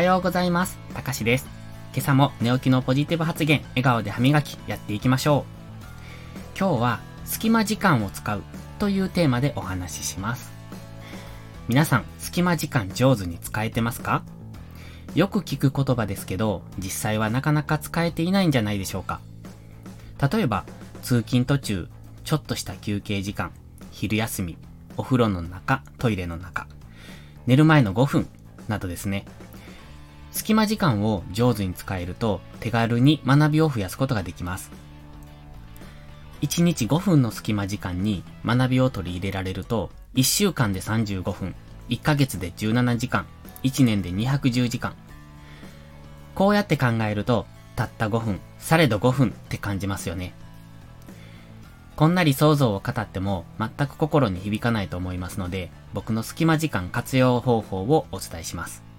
はようございます。たかしです。今朝も寝起きのポジティブ発言、笑顔で歯磨き、やっていきましょう。今日は、隙間時間を使うというテーマでお話しします。皆さん、隙間時間上手に使えてますか？よく聞く言葉ですけど、実際はなかなか使えていないんじゃないでしょうか。例えば、通勤途中、ちょっとした休憩時間、昼休み、お風呂の中、トイレの中、寝る前の5分、などですね。隙間時間を上手に使えると手軽に学びを増やすことができます。1日5分の隙間時間に学びを取り入れられると、1週間で35分、1ヶ月で17時間、1年で210時間。こうやって考えると、たった5分、されど5分って感じますよね。こんな理想像を語っても全く心に響かないと思いますので、僕の隙間時間活用方法をお伝えします。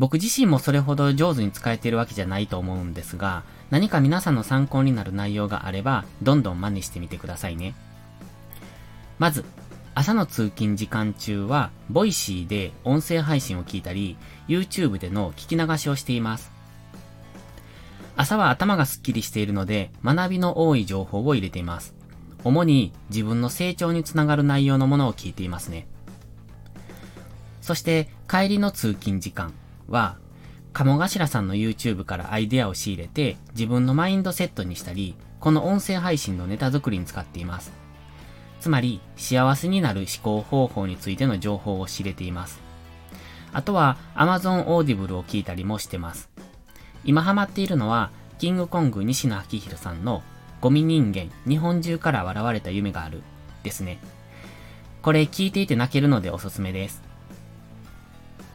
僕自身もそれほど上手に使えているわけじゃないと思うんですが、何か皆さんの参考になる内容があれば、どんどん真似してみてくださいね。まず、朝の通勤時間中は、ボイシーで音声配信を聞いたり、YouTube での聞き流しをしています。朝は頭がスッキリしているので、学びの多い情報を入れています。主に自分の成長につながる内容のものを聞いていますね。そして帰りの通勤時間は、鴨頭さんの YouTube からアイデアを仕入れて自分のマインドセットにしたり、この音声配信のネタ作りに使っています。つまり、幸せになる思考方法についての情報を知れています。あとは Amazon Audible を聞いたりもしてます。今ハマっているのは、キングコング西野昭弘さんのゴミ人間、日本中から笑われた夢がある、ですね。これ聞いていて泣けるのでおすすめです。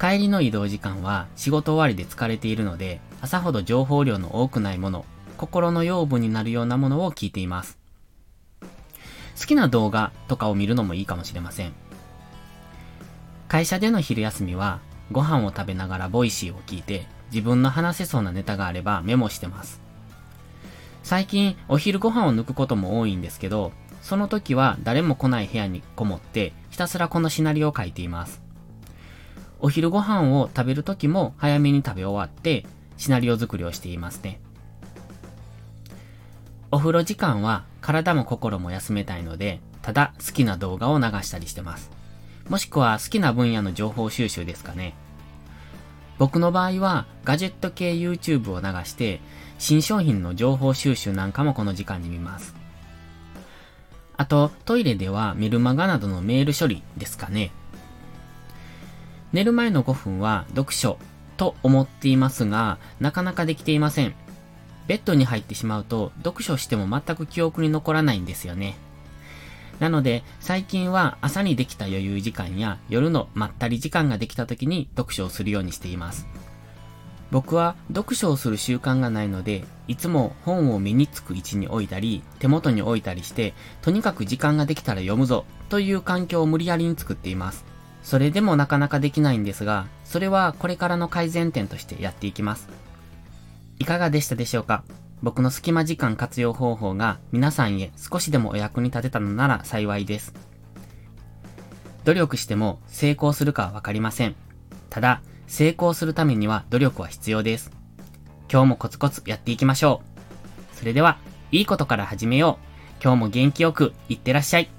帰りの移動時間は仕事終わりで疲れているので、朝ほど情報量の多くないもの、心の養分になるようなものを聞いています。好きな動画とかを見るのもいいかもしれません。会社での昼休みは、ご飯を食べながらボイシーを聞いて、自分の話せそうなネタがあればメモしてます。最近お昼ご飯を抜くことも多いんですけど、その時は誰も来ない部屋にこもってひたすらこのシナリオを書いています。お昼ご飯を食べる時も早めに食べ終わってシナリオ作りをしていますね。お風呂時間は体も心も休めたいので、ただ好きな動画を流したりしてます。もしくは好きな分野の情報収集ですかね。僕の場合はガジェット系 YouTube を流して新商品の情報収集なんかもこの時間に見ます。あと、トイレではメルマガなどのメール処理ですかね。寝る前の5分は読書と思っていますが、なかなかできていません。ベッドに入ってしまうと読書しても全く記憶に残らないんですよね。なので、最近は朝にできた余裕時間や夜のまったり時間ができた時に読書をするようにしています。僕は読書をする習慣がないので、いつも本を目につく位置に置いたり、手元に置いたりして、とにかく時間ができたら読むぞ、という環境を無理やりに作っています。それでもなかなかできないんですが、それはこれからの改善点としてやっていきます。いかがでしたでしょうか？僕の隙間時間活用方法が皆さんへ少しでもお役に立てたのなら幸いです。努力しても成功するかはわかりません。ただ、成功するためには努力は必要です。今日もコツコツやっていきましょう。それでは、いいことから始めよう。今日も元気よく、いってらっしゃい。